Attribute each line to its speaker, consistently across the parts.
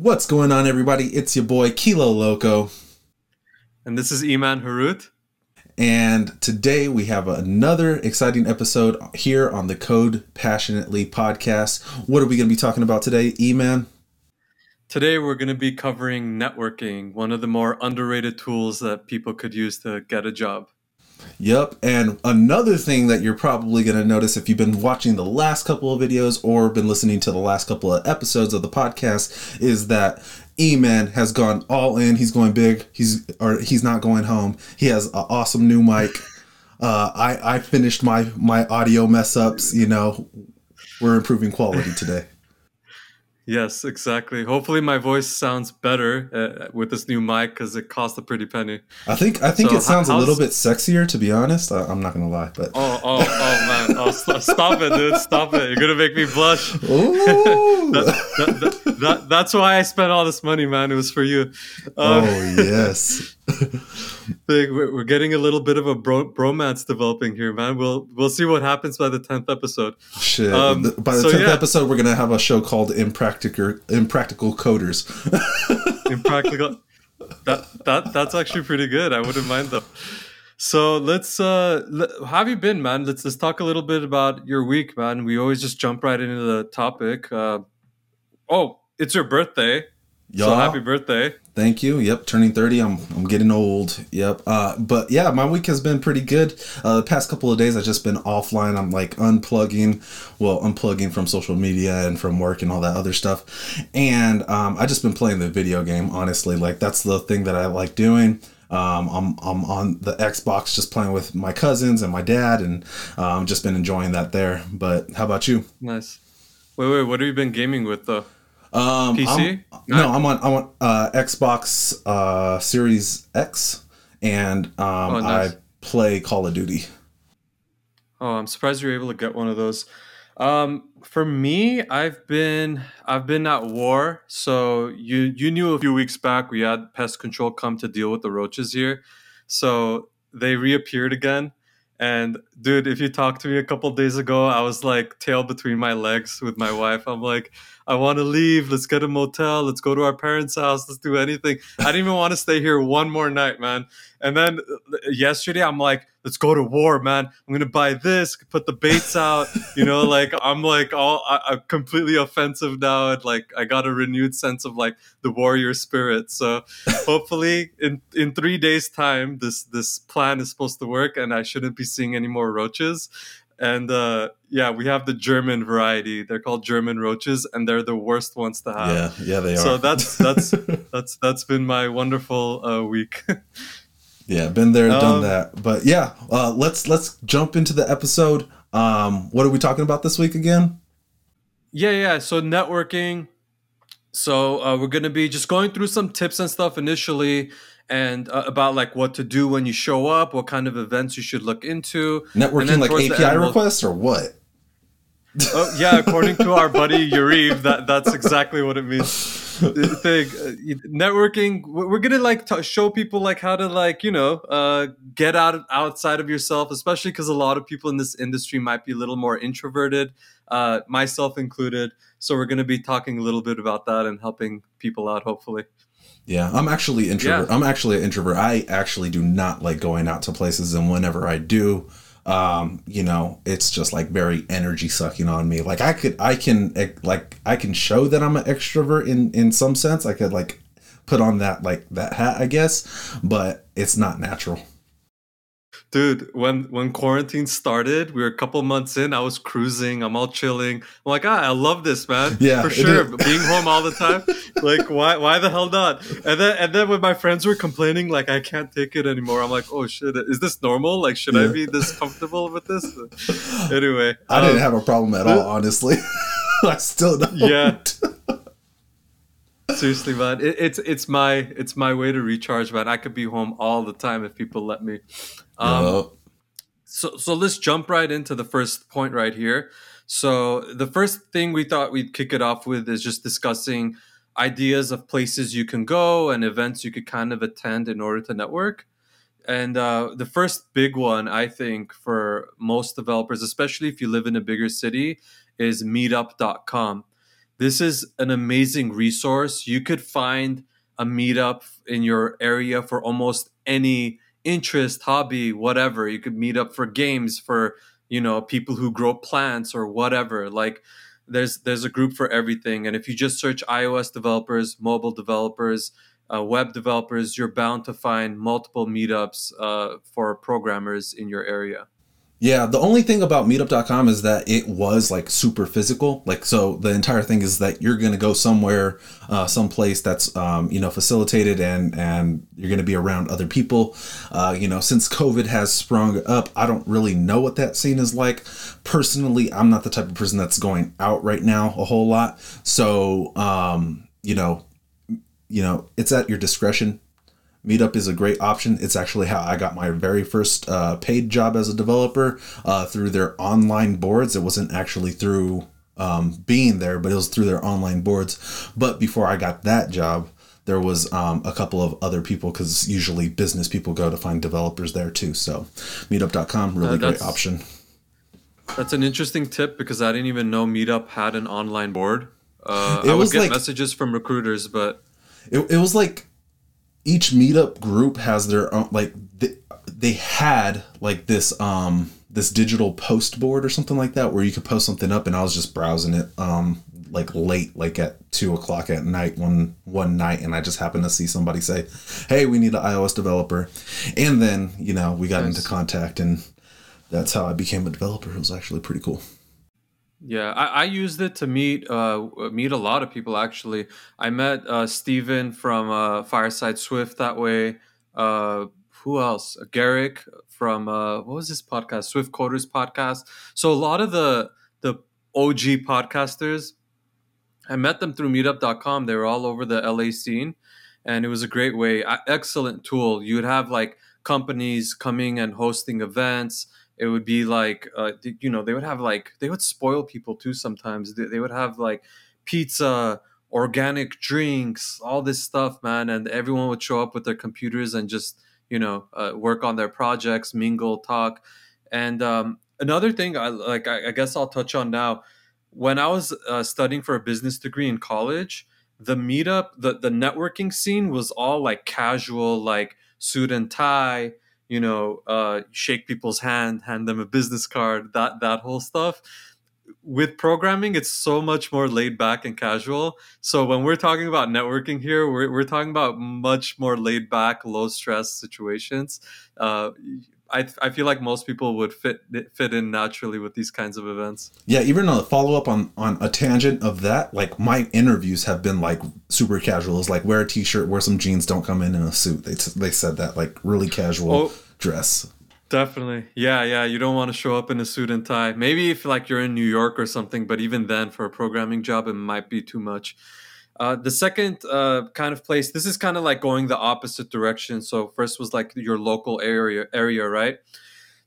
Speaker 1: What's going on, everybody? It's your boy Kilo Loco.
Speaker 2: And this is Iman Harut.
Speaker 1: And today we have another exciting episode here on the Code Passionately podcast. What are we going to be talking about today, Iman?
Speaker 2: Today we're going to be covering networking, one of the more underrated tools that people could use to get a job.
Speaker 1: Yep. And another thing that you're probably going to notice if you've been watching the last couple of videos or been listening to the last couple of episodes of the podcast is that E-Man has gone all in. He's going big. He's or he's not going home. He has an awesome new mic. Uh, I I finished my my audio mess ups. You know, we're improving quality today.
Speaker 2: Yes, exactly. Hopefully, my voice sounds better uh, with this new mic because it cost a pretty penny.
Speaker 1: I think I think so it sounds a little bit sexier, to be honest. I, am not gonna lie, but
Speaker 2: oh oh oh man, oh, st- stop it, dude, stop it! You're gonna make me blush. that, that, that, that, that's why I spent all this money, man. It was for you.
Speaker 1: Um, oh yes.
Speaker 2: we're getting a little bit of a bro- bromance developing here, man. We'll we'll see what happens by the tenth episode.
Speaker 1: Shit! Um, by the tenth so, yeah. episode, we're gonna have a show called Impractical Impractical Coders.
Speaker 2: Impractical. That that that's actually pretty good. I wouldn't mind though. So let's uh how have you been, man? Let's let's talk a little bit about your week, man. We always just jump right into the topic. Uh, oh, it's your birthday. Y'all, so happy birthday.
Speaker 1: Thank you. Yep, turning 30. I'm I'm getting old. Yep. Uh but yeah, my week has been pretty good. Uh the past couple of days I've just been offline. I'm like unplugging, well, unplugging from social media and from work and all that other stuff. And um I just been playing the video game, honestly. Like that's the thing that I like doing. Um, I'm I'm on the Xbox just playing with my cousins and my dad, and um, just been enjoying that there. But how about you?
Speaker 2: Nice. Wait, wait. What have you been gaming with though?
Speaker 1: Um, PC? I'm, no, I'm on I'm on uh, Xbox uh, Series X, and um, oh, nice. I play Call of Duty.
Speaker 2: Oh, I'm surprised you're able to get one of those. Um, for me, I've been I've been at war. So you you knew a few weeks back we had pest control come to deal with the roaches here. So they reappeared again. And dude, if you talked to me a couple days ago, I was like tail between my legs with my wife. I'm like, I want to leave. Let's get a motel. Let's go to our parents' house. Let's do anything. I didn't even want to stay here one more night, man. And then uh, yesterday, I'm like, let's go to war, man. I'm gonna buy this, put the baits out. You know, like I'm like all I, am completely offensive now, and like I got a renewed sense of like the warrior spirit. So hopefully, in in three days' time, this this plan is supposed to work, and I shouldn't be seeing any more roaches and uh, yeah, we have the German variety. They're called German roaches, and they're the worst ones to have.
Speaker 1: Yeah, yeah, they are.
Speaker 2: So that's that's that's that's been my wonderful uh, week.
Speaker 1: Yeah, been there, done um, that. But yeah, uh, let's let's jump into the episode. Um, what are we talking about this week again?
Speaker 2: Yeah, yeah. So networking. So uh, we're gonna be just going through some tips and stuff initially and uh, about like what to do when you show up, what kind of events you should look into.
Speaker 1: Networking like API requests or what?
Speaker 2: Oh yeah, according to our buddy Yuriv, that that's exactly what it means. Thing, uh, networking, we're gonna like t- show people like how to like you know uh, get out outside of yourself, especially because a lot of people in this industry might be a little more introverted, uh, myself included. So we're gonna be talking a little bit about that and helping people out, hopefully.
Speaker 1: Yeah, I'm actually introvert. Yeah. I'm actually an introvert. I actually do not like going out to places, and whenever I do, um, you know, it's just like very energy sucking on me. Like I could, I can, like I can show that I'm an extrovert in in some sense. I could like put on that like that hat, I guess, but it's not natural
Speaker 2: dude when when quarantine started we were a couple months in i was cruising i'm all chilling. I'm like ah, i love this man. Yeah for sure being home all the time like why why the hell not? And then and then when my friends were complaining like i can't take it anymore i'm like oh shit is this normal? Like should yeah. i be this comfortable with this? Anyway
Speaker 1: i um, didn't have a problem at all honestly. I still don't.
Speaker 2: Yeah. Seriously man it, it's it's my it's my way to recharge man. I could be home all the time if people let me um, yep. so so let's jump right into the first point right here so the first thing we thought we'd kick it off with is just discussing ideas of places you can go and events you could kind of attend in order to network and uh, the first big one i think for most developers especially if you live in a bigger city is meetup.com this is an amazing resource. You could find a meetup in your area for almost any interest, hobby, whatever. You could meet up for games, for you know people who grow plants or whatever. Like there's there's a group for everything. And if you just search iOS developers, mobile developers, uh, web developers, you're bound to find multiple meetups uh, for programmers in your area.
Speaker 1: Yeah, the only thing about meetup.com is that it was like super physical. Like, so the entire thing is that you're going to go somewhere, uh, someplace that's, um, you know, facilitated and, and you're going to be around other people. Uh, you know, since COVID has sprung up, I don't really know what that scene is like. Personally, I'm not the type of person that's going out right now a whole lot. So, um, you know, you know, it's at your discretion Meetup is a great option. It's actually how I got my very first uh, paid job as a developer uh, through their online boards. It wasn't actually through um, being there, but it was through their online boards. But before I got that job, there was um, a couple of other people because usually business people go to find developers there too. So, meetup.com, really uh, great option.
Speaker 2: That's an interesting tip because I didn't even know Meetup had an online board. Uh, I would get like, messages from recruiters, but
Speaker 1: it, it was like each meetup group has their own like they, they had like this um this digital post board or something like that where you could post something up and I was just browsing it um like late like at two o'clock at night one one night and I just happened to see somebody say hey we need an iOS developer. And then you know we got nice. into contact and that's how I became a developer. It was actually pretty cool
Speaker 2: yeah, I, I used it to meet uh, meet a lot of people. Actually, I met uh, Steven from uh, Fireside Swift that way. Uh, who else? Garric from uh, what was this podcast? Swift Coders podcast. So a lot of the the OG podcasters, I met them through Meetup.com. They were all over the LA scene, and it was a great way. Excellent tool. You would have like companies coming and hosting events it would be like uh, you know they would have like they would spoil people too sometimes. They, they would have like pizza organic drinks all this stuff man and everyone would show up with their computers and just you know uh, work on their projects mingle talk. And um, another thing i like I, I, guess i'll touch on now. When i was uh, studying for a business degree in college the meetup the, the networking scene was all like casual like suit and tie you know, uh, shake people's hand, hand them a business card, that that whole stuff. With programming, it's so much more laid back and casual. So when we're talking about networking here, we're, we're talking about much more laid back, low stress situations. Uh, I, I feel like most people would fit fit in naturally with these kinds of events.
Speaker 1: Yeah, even on a follow up on on a tangent of that, like my interviews have been like super casual. It's like wear a t shirt, wear some jeans, don't come in in a suit. They t- they said that like really casual oh, dress.
Speaker 2: Definitely, yeah, yeah. You don't want to show up in a suit and tie. Maybe if like you're in New York or something, but even then, for a programming job, it might be too much. Uh, the second uh, kind of place, this is kind of like going the opposite direction. So first was like your local area, area, right?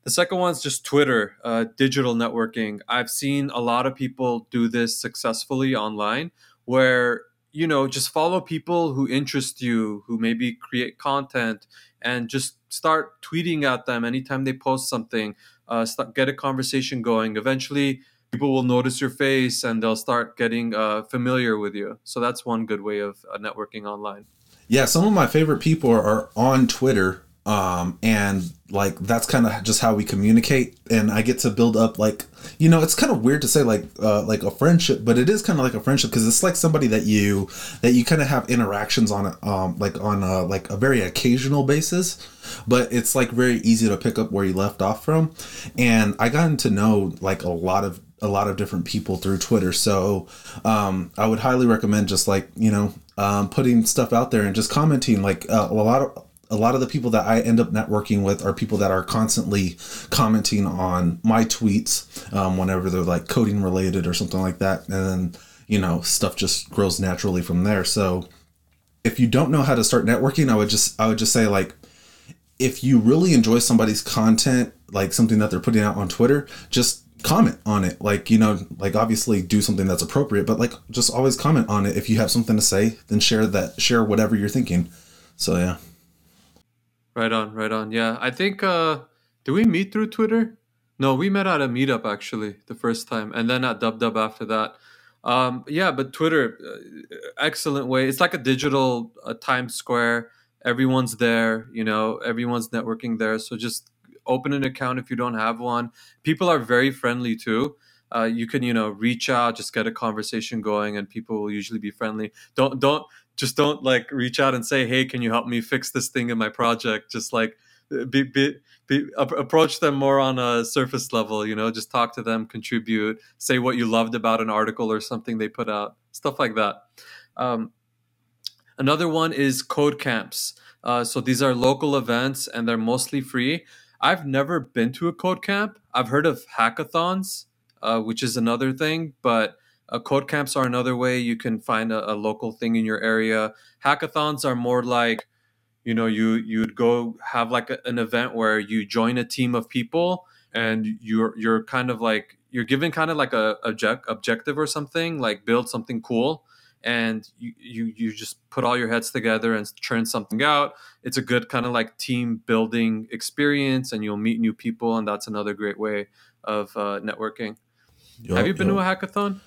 Speaker 2: The second one's just Twitter, uh, digital networking. I've seen a lot of people do this successfully online, where you know just follow people who interest you, who maybe create content, and just start tweeting at them anytime they post something. Uh, start, get a conversation going. Eventually, people will notice your face and they'll start getting uh, familiar with you. So that's one good way of uh, networking online.
Speaker 1: Yeah, some of my favorite people are on Twitter um and like that's kind of just how we communicate and i get to build up like you know it's kind of weird to say like uh like a friendship but it is kind of like a friendship because it's like somebody that you that you kind of have interactions on um like on a like a very occasional basis but it's like very easy to pick up where you left off from and i gotten to know like a lot of a lot of different people through Twitter. So um, I would highly recommend just like you know um, putting stuff out there and just commenting. Like uh, a lot of a lot of the people that I end up networking with are people that are constantly commenting on my tweets um, whenever they're like coding related or something like that. And then, you know, stuff just grows naturally from there. So if you don't know how to start networking, I would just, I would just say like, if you really enjoy somebody's content, like something that they're putting out on Twitter, just comment on it. Like, you know, like obviously do something that's appropriate, but like just always comment on it. If you have something to say, then share that, share whatever you're thinking. So yeah.
Speaker 2: Right on, right on. Yeah, I think. uh Did we meet through Twitter? No, we met at a meetup actually the first time, and then at Dub Dub after that. Um, yeah, but Twitter, uh, excellent way. It's like a digital uh, Times Square. Everyone's there, you know, everyone's networking there. So just open an account if you don't have one. People are very friendly too. Uh, you can, you know, reach out, just get a conversation going, and people will usually be friendly. Don't, don't, just don't like reach out and say, "Hey, can you help me fix this thing in my project?" Just like be, be, be, approach them more on a surface level you know just talk to them contribute say what you loved about an article or something they put out stuff like that um, another one is code camps uh, so these are local events and they're mostly free i've never been to a code camp. I've heard of hackathons uh, which is another thing but uh, code camps are another way you can find a, a local thing in your area. Hackathons are more like you know you you'd go have like a, an event where you join a team of people and you're you're kind of like you're given kind of like a object objective or something like build something cool and you, you you just put all your heads together and churn something out it's a good kind of like team building experience and you'll meet new people and that's another great way of uh, networking yep, have you been yep. to a hackathon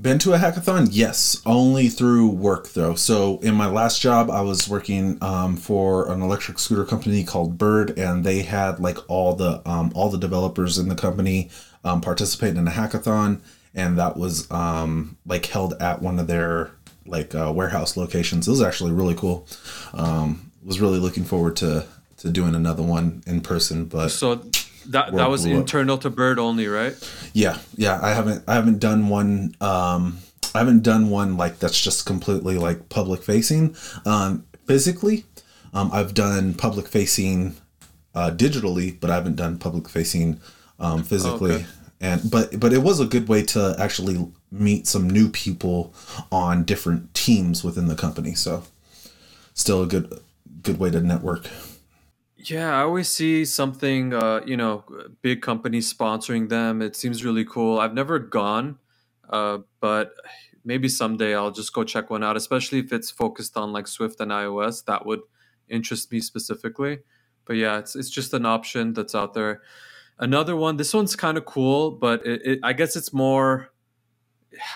Speaker 1: been to a hackathon? Yes, only through work though. So in my last job, I was working um, for an electric scooter company called Bird, and they had like all the um, all the developers in the company um, participate in a hackathon, and that was um, like held at one of their like uh, warehouse locations. It was actually really cool. Um, was really looking forward to to doing another one in person, but
Speaker 2: so that that was internal to Bird only, right?
Speaker 1: Yeah, yeah. I haven't I haven't done one. Um, I haven't done one like that's just completely like public facing. Um, physically, um, I've done public facing uh, digitally, but I haven't done public facing um, physically. Okay. And but but it was a good way to actually meet some new people on different teams within the company. So still a good good way to network.
Speaker 2: Yeah, I always see something, uh, you know, big companies sponsoring them. It seems really cool. I've never gone, uh, but maybe someday I'll just go check one out, especially if it's focused on like Swift and iOS. That would interest me specifically. But yeah, it's it's just an option that's out there. Another one, this one's kind of cool, but it, it, I guess it's more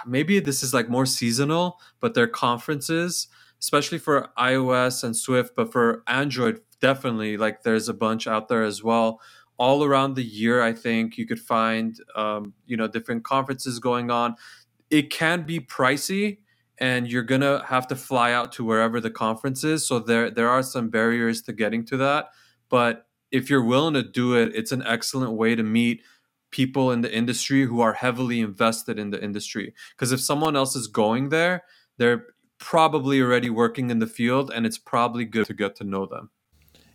Speaker 2: maybe this is like more seasonal, but they're conferences, especially for iOS and Swift, but for Android definitely like there's a bunch out there as well. All around the year i think you could find um, you know different conferences going on. It can be pricey and you're gonna have to fly out to wherever the conference is so there there are some barriers to getting to that but if you're willing to do it it's an excellent way to meet people in the industry who are heavily invested in the industry. Because if someone else is going there they're probably already working in the field and it's probably good to get to know them.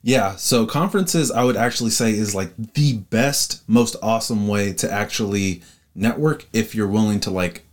Speaker 1: Yeah, so conferences I would actually say is like the best, most awesome way to actually network if you're willing to like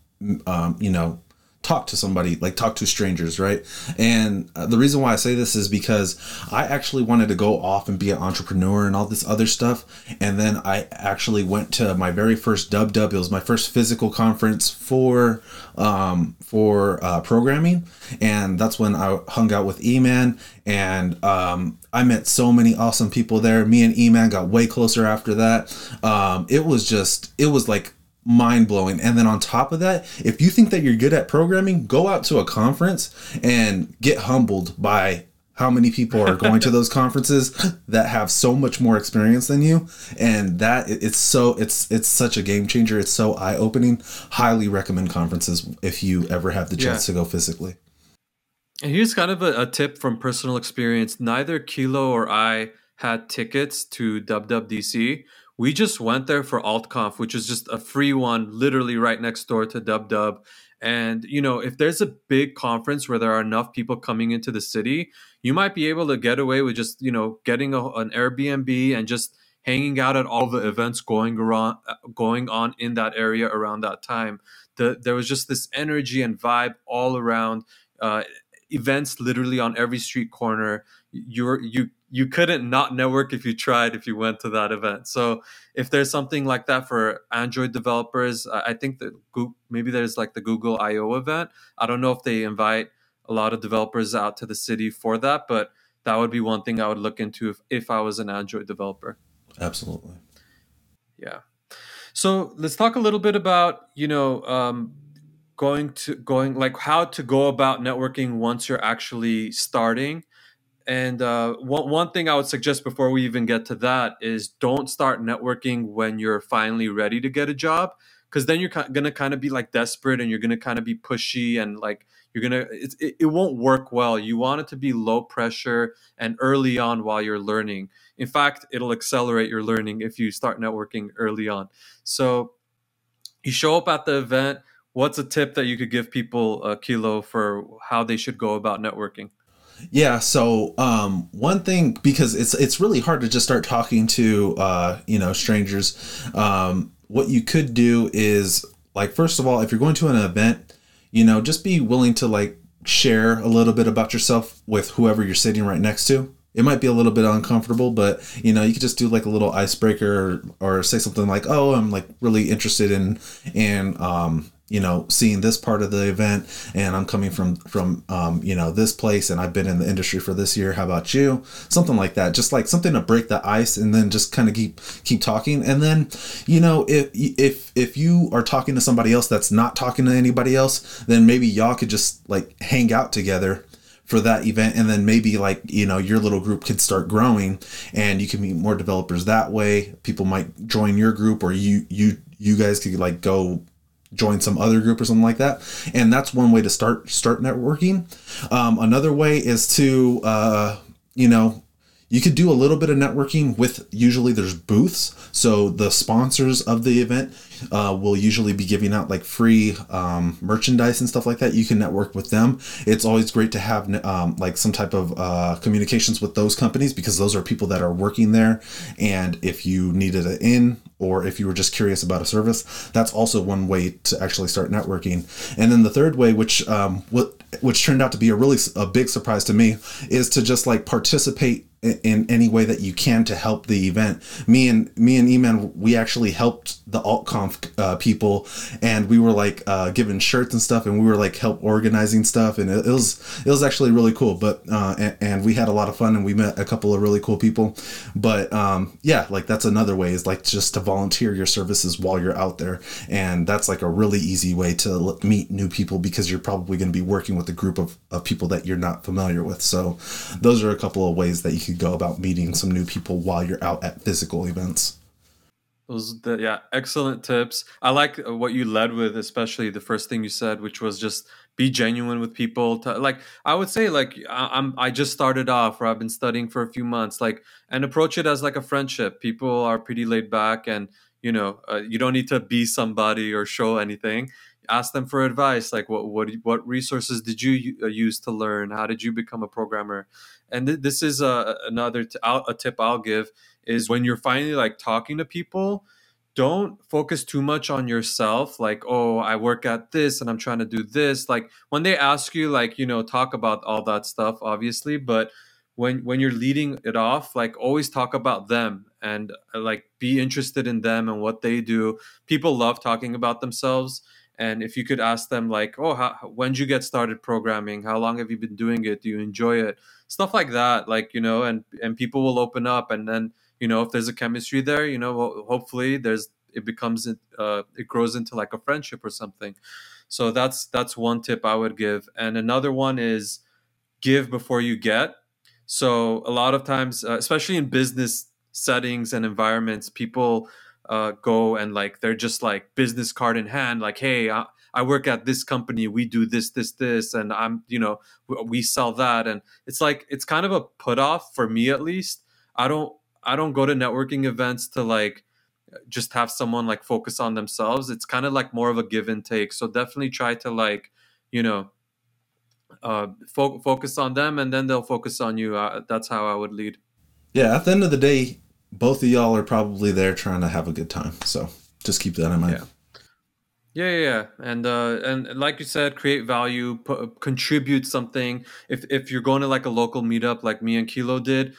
Speaker 1: um, you know, talk to somebody, like talk to strangers, right? And uh, the reason why I say this is because I actually wanted to go off and be an entrepreneur and all this other stuff. And then I actually went to my very first Dub Dub. It was my first physical conference for um, for uh, programming, and that's when I hung out with E-Man, and um, I met so many awesome people there. Me and E-Man got way closer after that. Um, it was just, it was like mind blowing. And then on top of that, if you think that you're good at programming, go out to a conference and get humbled by how many people are going to those conferences that have so much more experience than you. And that it's so it's it's such a game changer. It's so eye-opening. Highly recommend conferences if you ever have the chance yeah. to go physically.
Speaker 2: And here's kind of a, a, tip from personal experience. Neither kilo or i had tickets to wwdc we just went there for AltConf, which is just a free one, literally right next door to Dub Dub. And you know, if there's a big conference where there are enough people coming into the city, you might be able to get away with just you know getting a, an Airbnb and just hanging out at all the events going around, going on in that area around that time. The, there was just this energy and vibe all around. Uh, events literally on every street corner. You're you you couldn't not network if you tried if you went to that event. So if there's something like that for Android developers, I think that maybe there's like the Google I/O event. I don't know if they invite a lot of developers out to the city for that, but that would be one thing I would look into if, if I was an Android developer.
Speaker 1: Absolutely.
Speaker 2: Yeah. So let's talk a little bit about you know um, going to going like how to go about networking once you're actually starting and uh, one, one thing I would suggest before we even get to that is don't start networking when you're finally ready to get a job, because then you're gonna kind of be like desperate and you're gonna kind of be pushy and like you're gonna it, it, it won't work well. You want it to be low pressure and early on while you're learning. In fact, it'll accelerate your learning if you start networking early on. So you show up at the event. What's a tip that you could give people, uh, Kilo, for how they should go about networking?
Speaker 1: Yeah. So um, one thing because it's it's really hard to just start talking to uh, you know strangers. Um, what you could do is like first of all, if you're going to an event, you know, just be willing to like share a little bit about yourself with whoever you're sitting right next to. It might be a little bit uncomfortable, but you know, you could just do like a little icebreaker or, or say something like, "Oh, I'm like really interested in in um, you know seeing this part of the event and i'm coming from from um, you know this place and i've been in the industry for this year. How about you? Something like that. Just like something to break the ice and then just kind of keep keep talking. And then you know if if if you are talking to somebody else that's not talking to anybody else then maybe y'all could just like hang out together for that event and then maybe like you know your little group could start growing and you can meet more developers that way. People might join your group or you you you guys could like go join some other group or something like that. And that's one way to start start networking. Um, another way is to uh, you know you could do a little bit of networking with usually there's booths. So the sponsors of the event uh, will usually be giving out like free um, merchandise and stuff like that. You can network with them. It's always great to have um, like some type of uh, communications with those companies because those are people that are working there. And if you needed an in or if you were just curious about a service that's also one way to actually start networking. And then the third way which um, what which turned out to be a really a big surprise to me is to just like participate in any way that you can to help the event. Me and me and Eman, we actually helped the AltConf uh, people, and we were like uh, given shirts and stuff, and we were like help organizing stuff, and it, it was it was actually really cool. But uh, and, and, we had a lot of fun, and we met a couple of really cool people. But um, yeah, like that's another way is like just to volunteer your services while you're out there, and that's like a really easy way to meet new people because you're probably going to be working with a group of, of people that you're not familiar with. So those are a couple of ways that you can go about meeting some new people while you're out at physical events.
Speaker 2: Those, the, yeah, excellent tips. I like uh, what you led with, especially the first thing you said, which was just be genuine with people. To, like I would say, like I, am I just started off, or I've been studying for a few months, like and approach it as like a friendship. People are pretty laid back, and you know, uh, you don't need to be somebody or show anything ask them for advice like what what what resources did you uh, use to learn how did you become a programmer and th- this is a, another t- a tip i'll give is when you're finally like talking to people don't focus too much on yourself like oh i work at this and i'm trying to do this. Like when they ask you like you know talk about all that stuff obviously but when when you're leading it off like always talk about them and uh, like be interested in them and what they do. People love talking about themselves and if you could ask them like oh how, when did you get started programming? How long have you been doing it? Do you enjoy it? Stuff like that like you know and and people will open up. And then you know if there's a chemistry there you know hopefully there's it becomes uh, it grows into like a friendship or something. So that's that's one tip i would give. And another one is give before you get. So a lot of times uh, especially in business settings and environments people uh, go and like they're just like business card in hand like hey I, I work at this company we do this this this and i'm you know we sell that. And it's like it's kind of a put off for me at least. I don't i don't go to networking events to like just have someone like focus on themselves. It's kind of like more of a give and take. So definitely try to like you know uh fo- focus on them and then they'll focus on you. Uh, that's how i would lead.
Speaker 1: Yeah at the end of the day both of y'all are probably there trying to have a good time. So just keep that in mind.
Speaker 2: Yeah. Yeah, yeah, yeah. and uh, and like you said, create value, contribute something. If if you're going to like a local meetup, like me and Kilo did,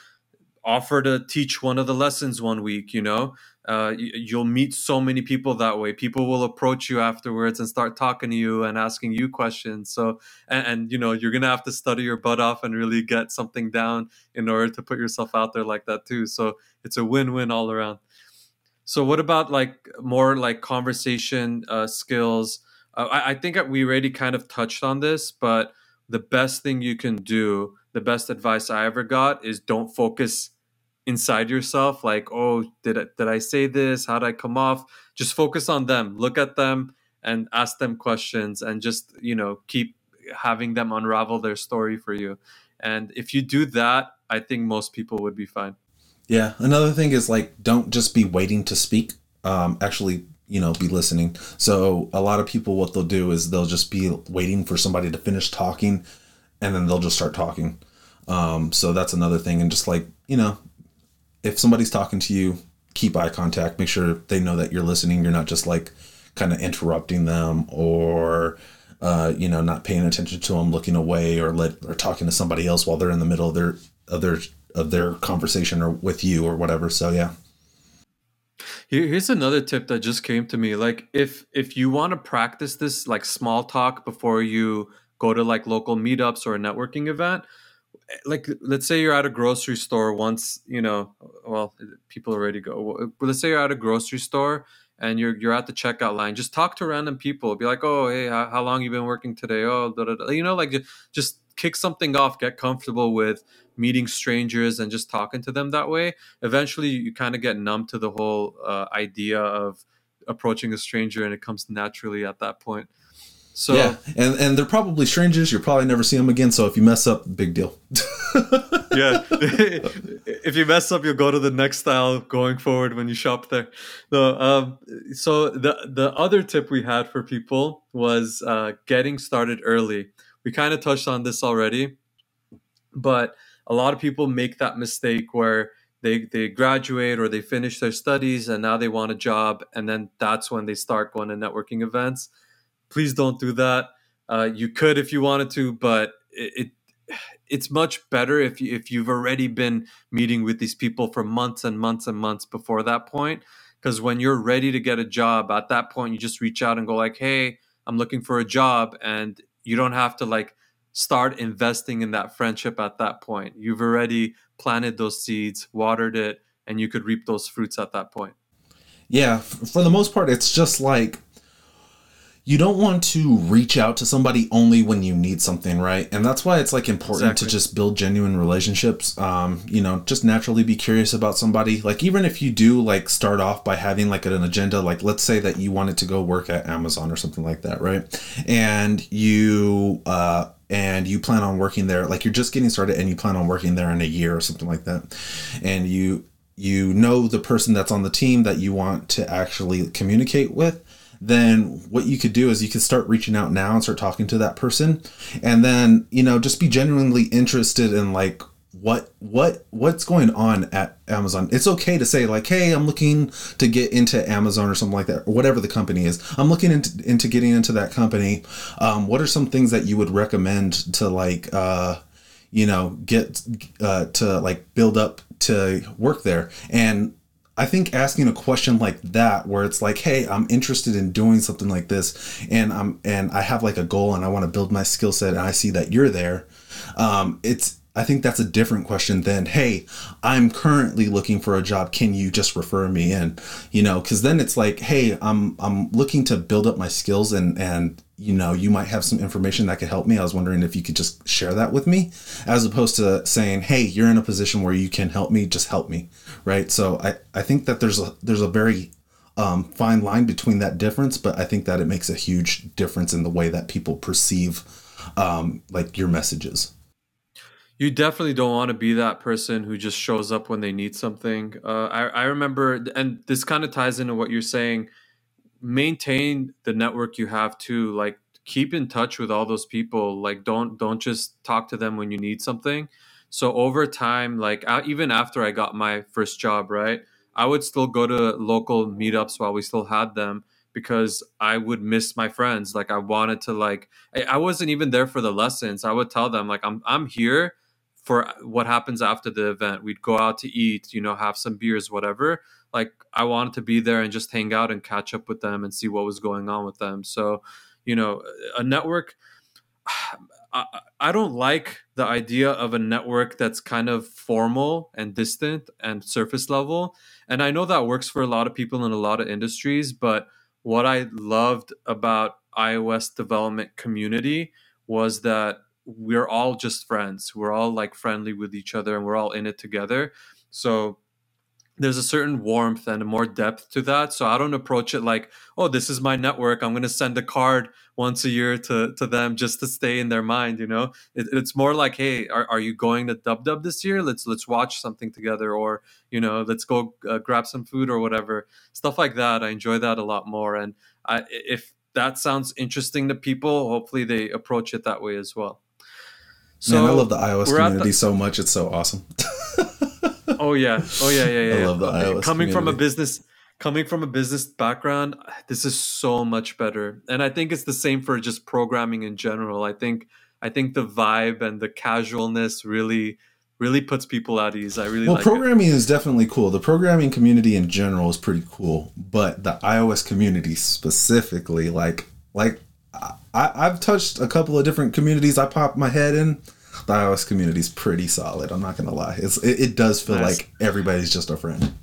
Speaker 2: offer to teach one of the lessons one week. You know, uh, you'll meet so many people that way. People will approach you afterwards and start talking to you and asking you questions. So, and, and, you know, you're gonna have to study your butt off and really get something down in order to put yourself out there like that too. So it's a win-win all around. So, what about like more like conversation uh, skills? uh, I, I think we already kind of touched on this, but the best thing you can do, the best advice I ever got is don't focus inside yourself like oh did I, did I say this? How did I come off? Just focus on them look at them and ask them questions and just you know keep having them unravel their story for you. And if you do that I think most people would be fine.
Speaker 1: Yeah another thing is like don't just be waiting to speak um actually you know be listening. So a lot of people what they'll do is they'll just be waiting for somebody to finish talking and then they'll just start talking. Um so that's another thing and just like you know if somebody's talking to you, keep eye contact. Make sure they know that you're listening. You're not just like kind of interrupting them or uh, you know not paying attention to them, looking away, or let or talking to somebody else while they're in the middle of their of their of their conversation or with you or whatever. So yeah.
Speaker 2: Here's another tip that just came to me. Like if if you want to practice this like small talk before you go to like local meetups or a networking event, like let's say you're at a grocery store once you know well people already go. But let's say you're at a grocery store and you're you're at the checkout line. Just talk to random people. Be like oh hey how, how long you been working today? Oh da, da, da. you know like just kick something off get comfortable with meeting strangers and just talking to them that way. Eventually you kind of get numb to the whole uh, idea of approaching a stranger and it comes naturally at that point
Speaker 1: so yeah, and and they're probably strangers. You'll probably never see them again. So if you mess up, big deal.
Speaker 2: yeah, if you mess up, you'll go to the next style going forward when you shop there. No, um, so the the other tip we had for people was uh, getting started early. We kind of touched on this already, but a lot of people make that mistake where they they graduate or they finish their studies and now they want a job, and then that's when they start going to networking events please don't do that. Uh, you could if you wanted to, but it, it it's much better if you if you've already been meeting with these people for months and months and months before that point. Because when you're ready to get a job, at that point you just reach out and go like, "Hey, I'm looking for a job," and you don't have to like start investing in that friendship at that point. You've already planted those seeds, watered it, and you could reap those fruits at that point.
Speaker 1: Yeah, for the most part, it's just like you don't want to reach out to somebody only when you need something, right? And that's why it's like important exactly. to just build genuine relationships. Um, you know, just naturally be curious about somebody. Like even if you do like start off by having like an agenda, like let's say that you wanted to go work at Amazon or something like that, right? And you uh and you plan on working there, like you're just getting started and you plan on working there in a year or something like that. And you you know the person that's on the team that you want to actually communicate with then what you could do is you could start reaching out now and start talking to that person and then you know just be genuinely interested in like what what what's going on at Amazon. It's okay to say like, "Hey, I'm looking to get into Amazon or something like that, or whatever the company is. I'm looking into, into getting into that company. Um, what are some things that you would recommend to like, uh, you know, get uh, to like build up to work there?" And I think asking a question like that, where it's like, "Hey, I'm interested in doing something like this, and I'm and I have like a goal, and I want to build my skill set, and I see that you're there," um, it's I think that's a different question than, hey, I'm currently looking for a job. Can you just refer me in? You know, because then it's like, hey, I'm I'm looking to build up my skills and and you know you might have some information that could help me. I was wondering if you could just share that with me, as opposed to saying, hey, you're in a position where you can help me. Just help me, right? So I I think that there's a there's a very um, fine line between that difference, but I think that it makes a huge difference in the way that people perceive um, like your messages
Speaker 2: you definitely don't want to be that person who just shows up when they need something. Uh, I, I remember, and this kind of ties into what you're saying. Maintain the network you have too. Like keep in touch with all those people. Like don't don't just talk to them when you need something. So over time, like even after I got my first job, right, I would still go to local meetups while we still had them because I would miss my friends. Like I wanted to like I wasn't even there for the lessons. I would tell them like I'm I'm here for what happens after the event. We'd go out to eat, you know, have some beers, whatever. Like I wanted to be there and just hang out and catch up with them and see what was going on with them. So, you know, a network. I, I don't like the idea of a network that's kind of formal and distant and surface level. And I know that works for a lot of people in a lot of industries, but what I loved about iOS development community was that we're all just friends. We're all like friendly with each other and we're all in it together. So there's a certain warmth and more depth to that. So I don't approach it like, oh, this is my network. I'm going to send a card once a year to, to them just to stay in their mind. You know, it, it's more like, hey, are, are you going to Dub Dub this year? Let's let's watch something together, or you know, let's go uh, grab some food or whatever. Stuff like that. I enjoy that a lot more. And I, if that sounds interesting to people, hopefully they approach it that way as well.
Speaker 1: So Man, I love the iOS community the- so much. It's so awesome.
Speaker 2: oh yeah, oh yeah, yeah, yeah. I love the iOS coming community. from a business coming from a business background, this is so much better. And I think it's the same for just programming in general. I think I think the vibe and the casualness really really puts people at ease. I really
Speaker 1: well,
Speaker 2: like
Speaker 1: programming
Speaker 2: it.
Speaker 1: is definitely cool. The programming community in general is pretty cool, but the iOS community specifically, like like I, I've touched a couple of different communities. I pop my head in the iOS community is pretty solid. I'm not gonna lie. It's it, it does feel nice. like everybody's just a friend.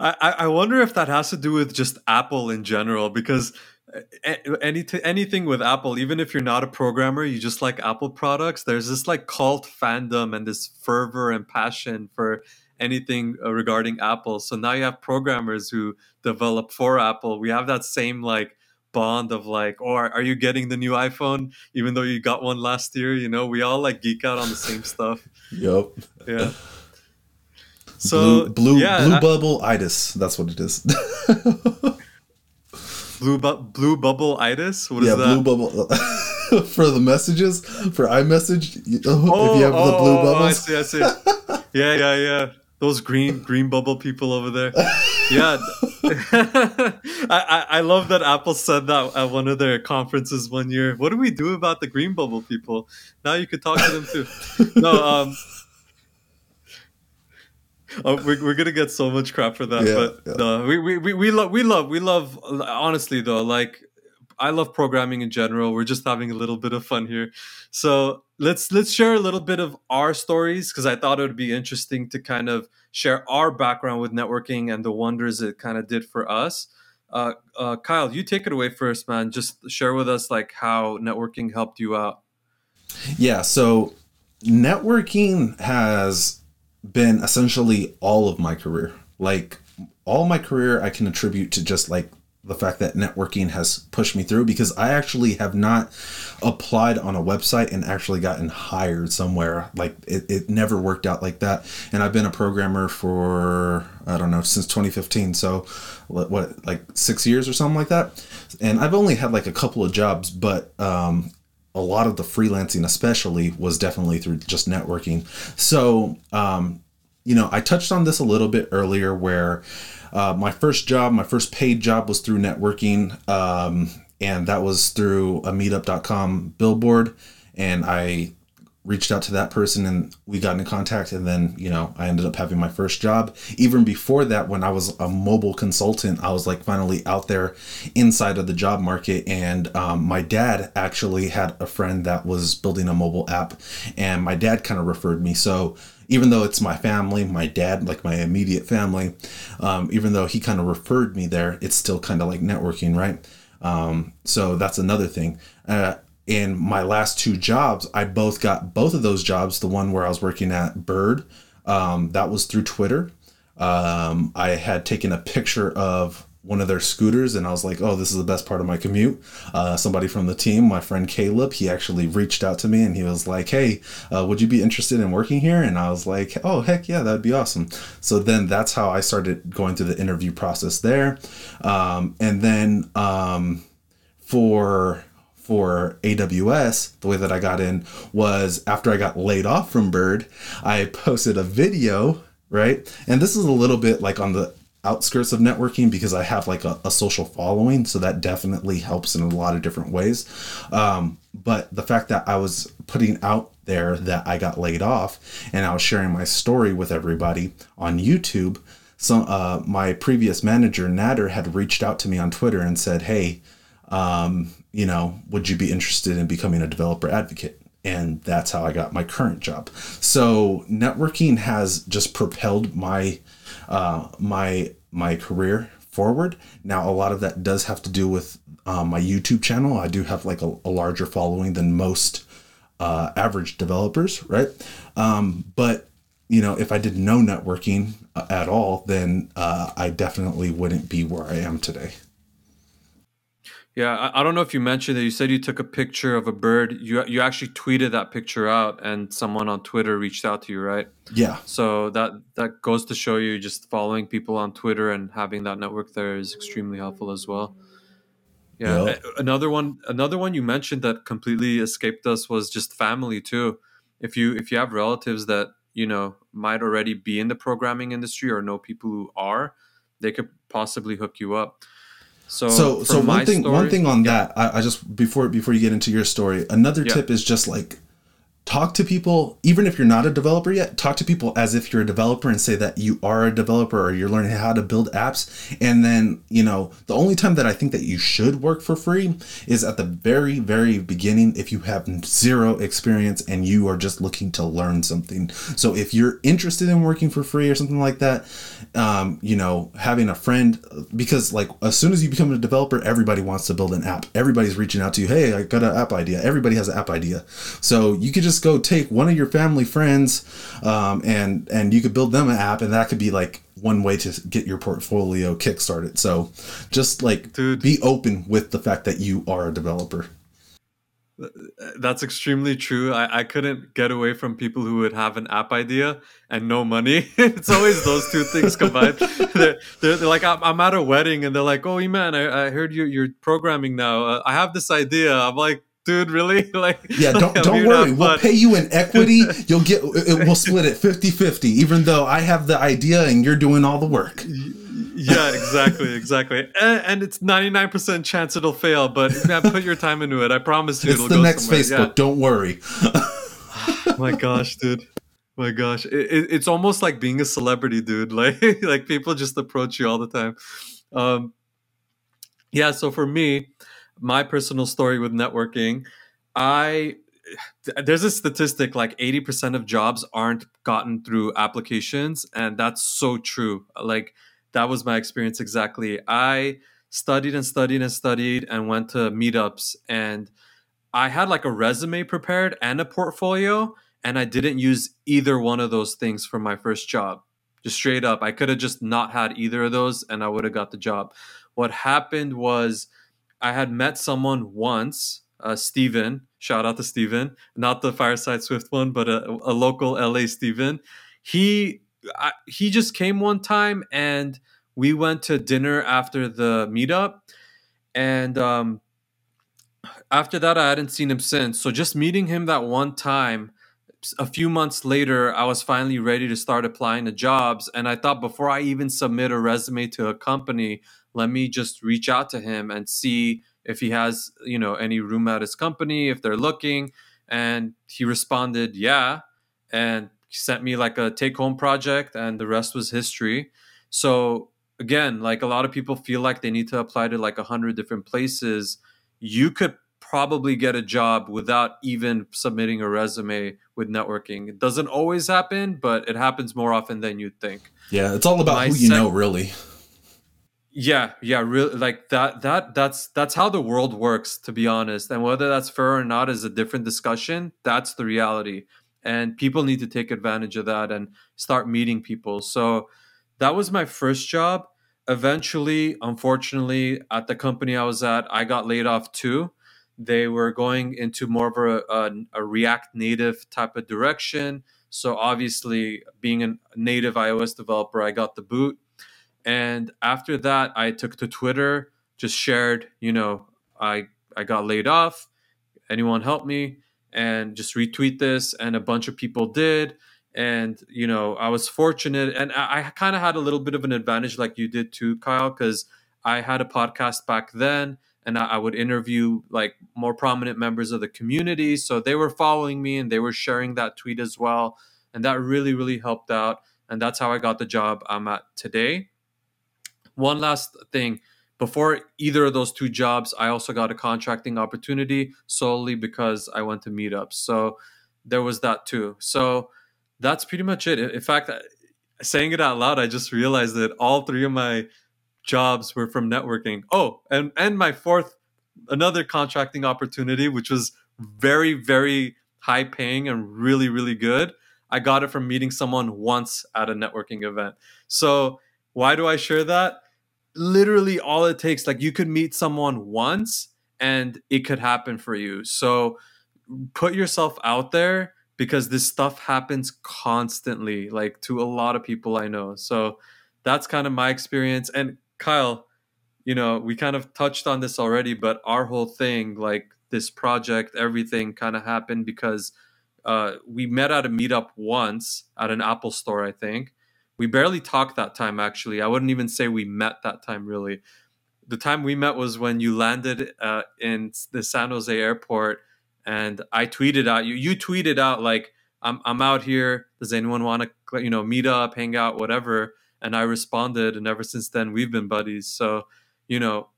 Speaker 2: I, I wonder if that has to do with just Apple in general because any anything with Apple, even if you're not a programmer, you just like Apple products. There's this like cult fandom and this fervor and passion for anything uh, regarding Apple. So now you have programmers who develop for Apple. We have that same like bond of like, or oh, are you getting the new iPhone even though you got one last year? You know, we all like geek out on the same stuff.
Speaker 1: Yep.
Speaker 2: Yeah. So
Speaker 1: blue blue, yeah, blue bubble itis. That's what it is.
Speaker 2: blue bu- blue bubble itis. What is yeah,
Speaker 1: that? blue bubble for the messages for iMessage. Oh, if you have oh, the blue bubbles, oh, I
Speaker 2: see. I see. yeah, yeah, yeah. Those green green bubble people over there. Yeah, I, I love that Apple said that at one of their conferences one year. What do we do about the green bubble people? Now you could talk to them too. No, um, oh, we're, we're gonna get so much crap for that, yeah, but yeah. no, we, we, we, we love we love we love honestly though, like I love programming in general. We're just having a little bit of fun here. So let's let's share a little bit of our stories because I thought it would be interesting to kind of share our background with networking and the wonders it kind of did for us. Uh, uh, Kyle, you take it away first, man. Just share with us like how networking helped you out.
Speaker 1: Yeah, so networking has been essentially all of my career. Like all my career, I can attribute to just like the fact that networking has pushed me through because I actually have not applied on a website and actually gotten hired somewhere. Like it, it never worked out like that. And I've been a programmer for, I don't know, since 2015. So what, what like six years or something like that. And I've only had like a couple of jobs, but um, a lot of the freelancing, especially, was definitely through just networking. So, um, you know, I touched on this a little bit earlier where uh, my first job, my first paid job was through networking, um, and that was through a meetup.com billboard. And I reached out to that person and we got in contact and then you know i ended up having my first job. Even before that when i was a mobile consultant i was like finally out there inside of the job market. And um, my dad actually had a friend that was building a mobile app and my dad kind of referred me. So even though it's my family my dad like my immediate family um, even though he kind of referred me there it's still kind of like networking right um, so that's another thing uh, in my last two jobs, I both got both of those jobs. The one where I was working at Bird, um, that was through Twitter. Um, I had taken a picture of one of their scooters and I was like, oh, this is the best part of my commute. Uh, somebody from the team, my friend Caleb, he actually reached out to me and he was like, hey, uh, would you be interested in working here? And I was like, oh, heck yeah, that'd be awesome. So then that's how I started going through the interview process there. Um, and then um, for for AWS, the way that I got in was after I got laid off from Bird, I posted a video, right? And this is a little bit like on the outskirts of networking because I have like a, a social following. So that definitely helps in a lot of different ways. Um, but the fact that I was putting out there that I got laid off and I was sharing my story with everybody on YouTube. So uh, my previous manager, Nader, had reached out to me on Twitter and said, Hey, um, you know, would you be interested in becoming a developer advocate? And that's how I got my current job. So networking has just propelled my uh, my my career forward. Now, a lot of that does have to do with um, my YouTube channel. I do have like a, a larger following than most uh, average developers, right? Um, but you know, if I did no networking uh, at all, then uh, I definitely wouldn't be where I am today.
Speaker 2: Yeah, I, I, don't know if you mentioned that. You said you took a picture of a bird. You you actually tweeted that picture out, and someone on Twitter reached out to you, right?
Speaker 1: Yeah.
Speaker 2: So that that goes to show you just following people on Twitter and having that network there is extremely helpful as well. Yeah. Yep. Another one, another one you mentioned that completely escaped us was just family too. If you if you have relatives that you know might already be in the programming industry or know people who are, they could possibly hook you up.
Speaker 1: So, so, so one thing, story, one thing on yeah. that, I, I, just before before you get into your story, another yeah. tip is just like talk to people even if you're not a developer yet talk to people as if you're a developer and say that you are a developer or you're learning how to build apps. And then you know the only time that i think that you should work for free is at the very very beginning if you have zero experience and you are just looking to learn something. So if you're interested in working for free or something like that um, you know having a friend because like as soon as you become a developer everybody wants to build an app. Everybody's reaching out to you hey i got an app idea. Everybody has an app idea. So you could just go take one of your family friends um, and and you could build them an app and that could be like one way to get your portfolio kickstarted so just like Dude. be open with the fact that you are a developer
Speaker 2: that's extremely true. I, I couldn't get away from people who would have an app idea and no money. it's always those two things combined. they're, they're, they're, like, I'm, I'm, at a wedding and they're like, oh, man, I, I heard you, you're programming now. Uh, I have this idea. I'm like, dude really? Like
Speaker 1: yeah don't, don't worry. we'll pay you in equity. You'll get it, we'll split it 50-50 even though i have the idea and you're doing all the work.
Speaker 2: Yeah exactly exactly. And, and, it's 99% chance it'll fail but man put your time into it i promise you
Speaker 1: it's the next somewhere. facebook. Yeah. don't worry.
Speaker 2: My gosh dude. My gosh. It, it, it's almost like being a celebrity dude. Like like people just approach you all the time. Um yeah so for me my personal story with networking, I there's a statistic like 80% of jobs aren't gotten through applications and that's so true. Like that was my experience exactly. I studied and studied and studied and went to meetups and I had like a resume prepared and a portfolio and I didn't use either one of those things for my first job. Just straight up, I could have just not had either of those and I would have got the job. What happened was I had met someone once, uh, Steven. Shout out to Steven, not the Fireside Swift one, but a, a local LA Steven. He I, he just came one time and we went to dinner after the meetup, and um, after that I hadn't seen him since. So just meeting him that one time. A few months later, I was finally ready to start applying to jobs. And I thought before I even submit a resume to a company, let me just reach out to him and see if he has you know any room at his company if they're looking and he responded yeah and sent me like a take home project and the rest was history so again like a lot of people feel like they need to apply to like a hundred different places you could probably get a job without even submitting a resume with networking. It doesn't always happen but it happens more often than you think.
Speaker 1: Yeah it's all about My who you sec- know really.
Speaker 2: Yeah yeah really like that that that's that's how the world works to be honest. And whether that's fair or not is a different discussion. That's the reality. And people need to take advantage of that and start meeting people. So that was my first job. Eventually unfortunately at the company i was at i got laid off too they were going into more of a, a, a react native type of direction so obviously being a native ios developer i got the boot and after that, I took to Twitter, just shared, you know, I I got laid off. Anyone help me? And just retweet this, and a bunch of people did. And you know, I was fortunate, and I, I kind of had a little bit of an advantage, like you did too, Kyle, because I had a podcast back then, and I, I would interview like more prominent members of the community. So they were following me, and they were sharing that tweet as well, and that really, really helped out. And that's how I got the job I'm at today one last thing before either of those two jobs, I also got a contracting opportunity solely because I went to meetups. So there was that too. So that's pretty much it. In fact, saying it out loud, I just realized that all three of my jobs were from networking. Oh, and and my fourth another contracting opportunity which was very very high paying and really really good. I got it from meeting someone once at a networking event. So, why do I share that? Literally all it takes like you could meet someone once and it could happen for you. So, put yourself out there because this stuff happens constantly like to a lot of people I know. So, that's kind of my experience and Kyle, you know, we kind of touched on this already, but our whole thing, like this project, everything kind of happened because uh, we met at a meetup once at an Apple store, I think. We barely talked that time, actually. I wouldn't even say we met that time, really. The time we met was when you landed uh, in the San Jose airport, and I tweeted out you. You tweeted out like, "I'm I'm out here. Does anyone want to you know meet up, hang out, whatever?" And I responded, and ever since then we've been buddies. So, you know,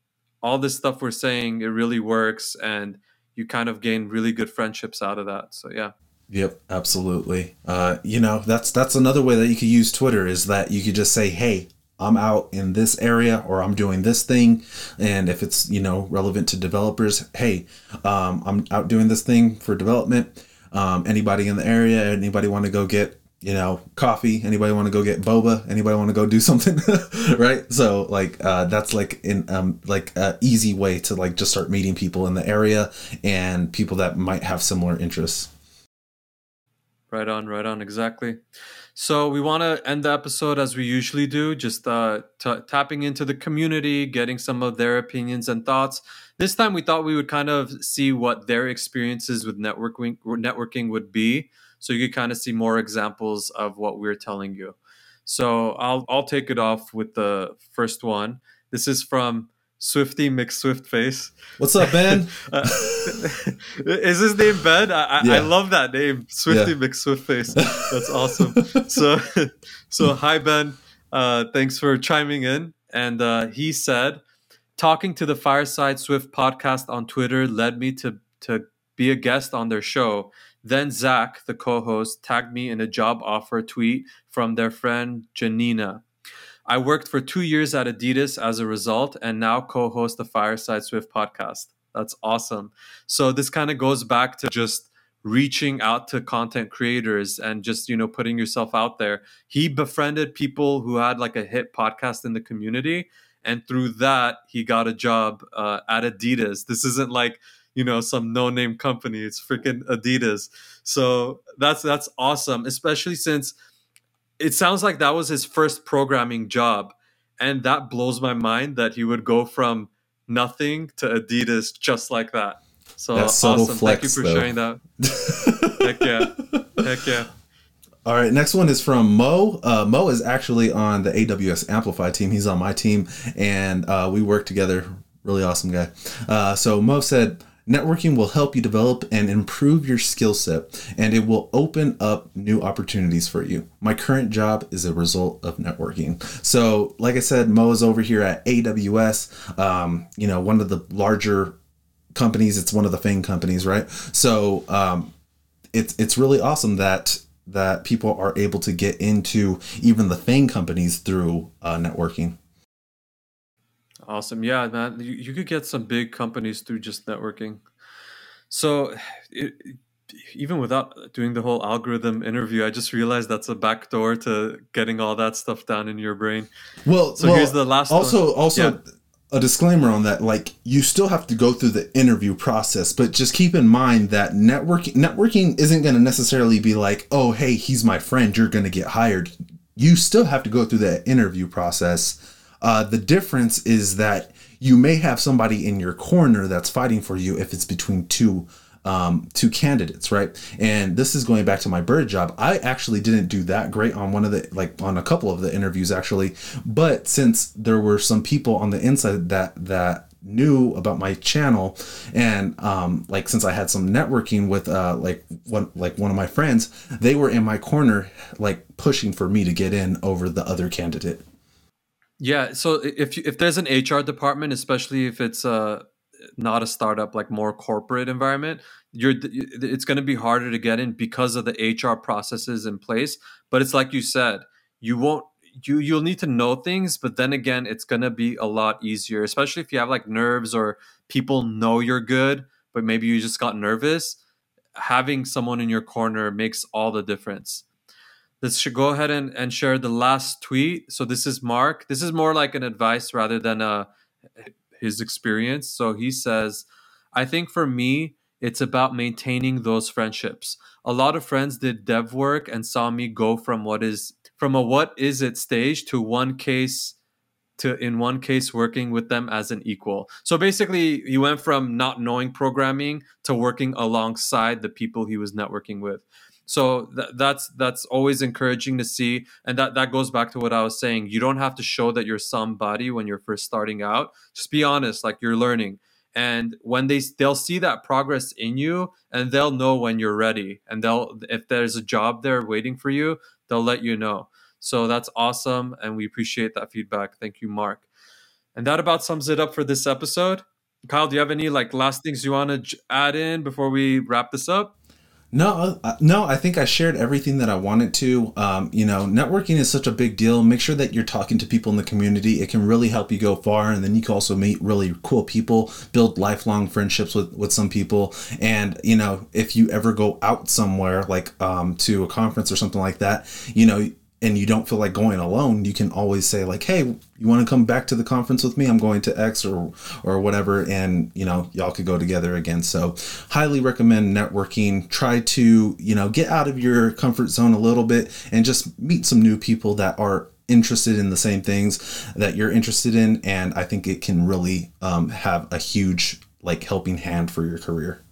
Speaker 2: all this stuff we're saying it really works, and you kind of gain really good friendships out of that. So yeah.
Speaker 1: Yep, absolutely. Uh, you know, that's that's another way that you could use Twitter is that you could just say, "Hey, I'm out in this area or I'm doing this thing. And if it's, you know, relevant to developers, hey, um, I'm out doing this thing for development. Um, anybody in the area, anybody want to go get, you know, coffee? Anybody want to go get boba? Anybody want to go do something? right. So like, uh, that's like in, um, like a easy way to like just start meeting people in the area and people that might have similar interests.
Speaker 2: Right on, right on, exactly. So we want to end the episode as we usually do, just uh, t- tapping into the community, getting some of their opinions and thoughts. This time, we thought we would kind of see what their experiences with networking networking would be, so you could kind of see more examples of what we're telling you. So I'll I'll take it off with the first one. This is from Swifty McSwiftface.
Speaker 1: What's up, Ben? uh,
Speaker 2: is his name Ben? I, yeah. I love that name, Swifty yeah. McSwiftface. That's awesome. so, so hi Ben. Uh, thanks for chiming in. And uh, he said, talking to the Fireside Swift podcast on Twitter led me to to be a guest on their show. Then Zach, the co-host, tagged me in a job offer tweet from their friend Janina. I worked for two years at Adidas as a result and now co host the Fireside Swift podcast. That's awesome. So this kind of goes back to just reaching out to content creators and just you know putting yourself out there he befriended people who had like a hit podcast in the community and through that he got a job uh, at adidas this isn't like you know some no name company it's freaking adidas so that's that's awesome especially since it sounds like that was his first programming job and that blows my mind that he would go from nothing to adidas just like that so That's awesome flex, thank you for though. sharing that heck yeah heck yeah
Speaker 1: all right, next one is from Mo. Uh, Mo is actually on the AWS Amplify team. He's on my team, and uh, we work together. Really awesome guy. Uh, so Mo said, Networking will help you develop and improve your skill set, and it will open up new opportunities for you. My current job is a result of networking. So, like I said, Mo is over here at AWS, um, you know, one of the larger companies. It's one of the FANG companies, right? So, um, it's it's really awesome that that people are able to get into even the FANG companies through uh, networking.
Speaker 2: Awesome. Yeah, man. You, you could get some big companies through just networking. So, it, even without doing the whole algorithm interview, I just realized that's a backdoor to getting all that stuff down in your brain.
Speaker 1: Well, so well, here's the last. Also, one. also. Yeah. A disclaimer on that, like you still have to go through the interview process, but just keep in mind that networking networking isn't going to necessarily be like, oh, hey, he's my friend, you're going to get hired. You still have to go through that interview process uh, the difference is that you may have somebody in your corner that's fighting for you if it's between two um, two candidates, right? And this is going back to my bird job. I actually didn't do that great on one of the like on a couple of the interviews actually, but since there were some people on the inside that that knew about my channel and um like since i had some networking with uh like one like one of my friends they were in my corner like pushing for me to get in over the other candidate
Speaker 2: yeah. So if if there's an HR department, especially if it's uh not a startup, like more corporate environment, you're it's going to be harder to get in because of the HR processes in place. But it's like you said, you won't you you'll need to know things, but then again, it's gonna be a lot easier, especially if you have like nerves or people know you're good, but maybe you just got nervous. Having someone in your corner makes all the difference. Let's go ahead and, and share the last tweet. So this is Mark. This is more like an advice rather than a his experience. So he says, I think for me, it's about maintaining those friendships. A lot of friends did dev work and saw me go from what is from a what is it stage to one case to in one case working with them as an equal. So basically, he went from not knowing programming to working alongside the people he was networking with. So th- that's that's always encouraging to see, and that that goes back to what I was saying. You don't have to show that you're somebody when you're first starting out. Just be honest, like you're learning. And when they they'll see that progress in you, and they'll know when you're ready, and they'll if there's a job there waiting for you, they'll let you know. So that's awesome, and we appreciate that feedback. Thank you, Mark. And that about sums it up for this episode. Kyle, do you have any like last things you want to add in before we wrap this up?
Speaker 1: No, uh, no, I think I shared everything that I wanted to. Um, you know, networking is such a big deal. Make sure that you're talking to people in the community. It can really help you go far, and then you can also meet really cool people, build lifelong friendships with with some people. And you know, if you ever go out somewhere like um, to a conference or something like that, you know, and you don't feel like going alone, you can always say like, "Hey, you want to come back to the conference with me? I'm going to X or or whatever," and you know, y'all could go together again. So, highly recommend networking. Try to you know get out of your comfort zone a little bit and just meet some new people that are interested in the same things that you're interested in, and I think it can really um, have a huge like helping hand for your career.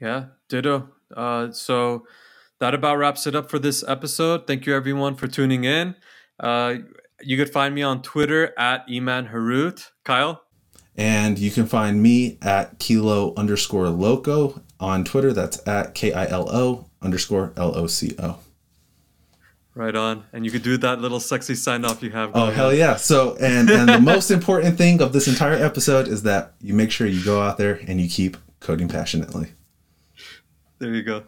Speaker 2: Yeah, ditto. Uh, so that about wraps it up for this episode. Thank you everyone for tuning in. Uh, you could find me on Twitter at Iman Harut. Kyle?
Speaker 1: And you can find me at Kilo underscore Loco on Twitter. That's at K I L O underscore L O C O.
Speaker 2: Right on. And you could do that little sexy sign off you have.
Speaker 1: Oh, hell on. yeah. So, and, and the most important thing of this entire episode is that you make sure you go out there and you keep coding passionately.
Speaker 2: There you go.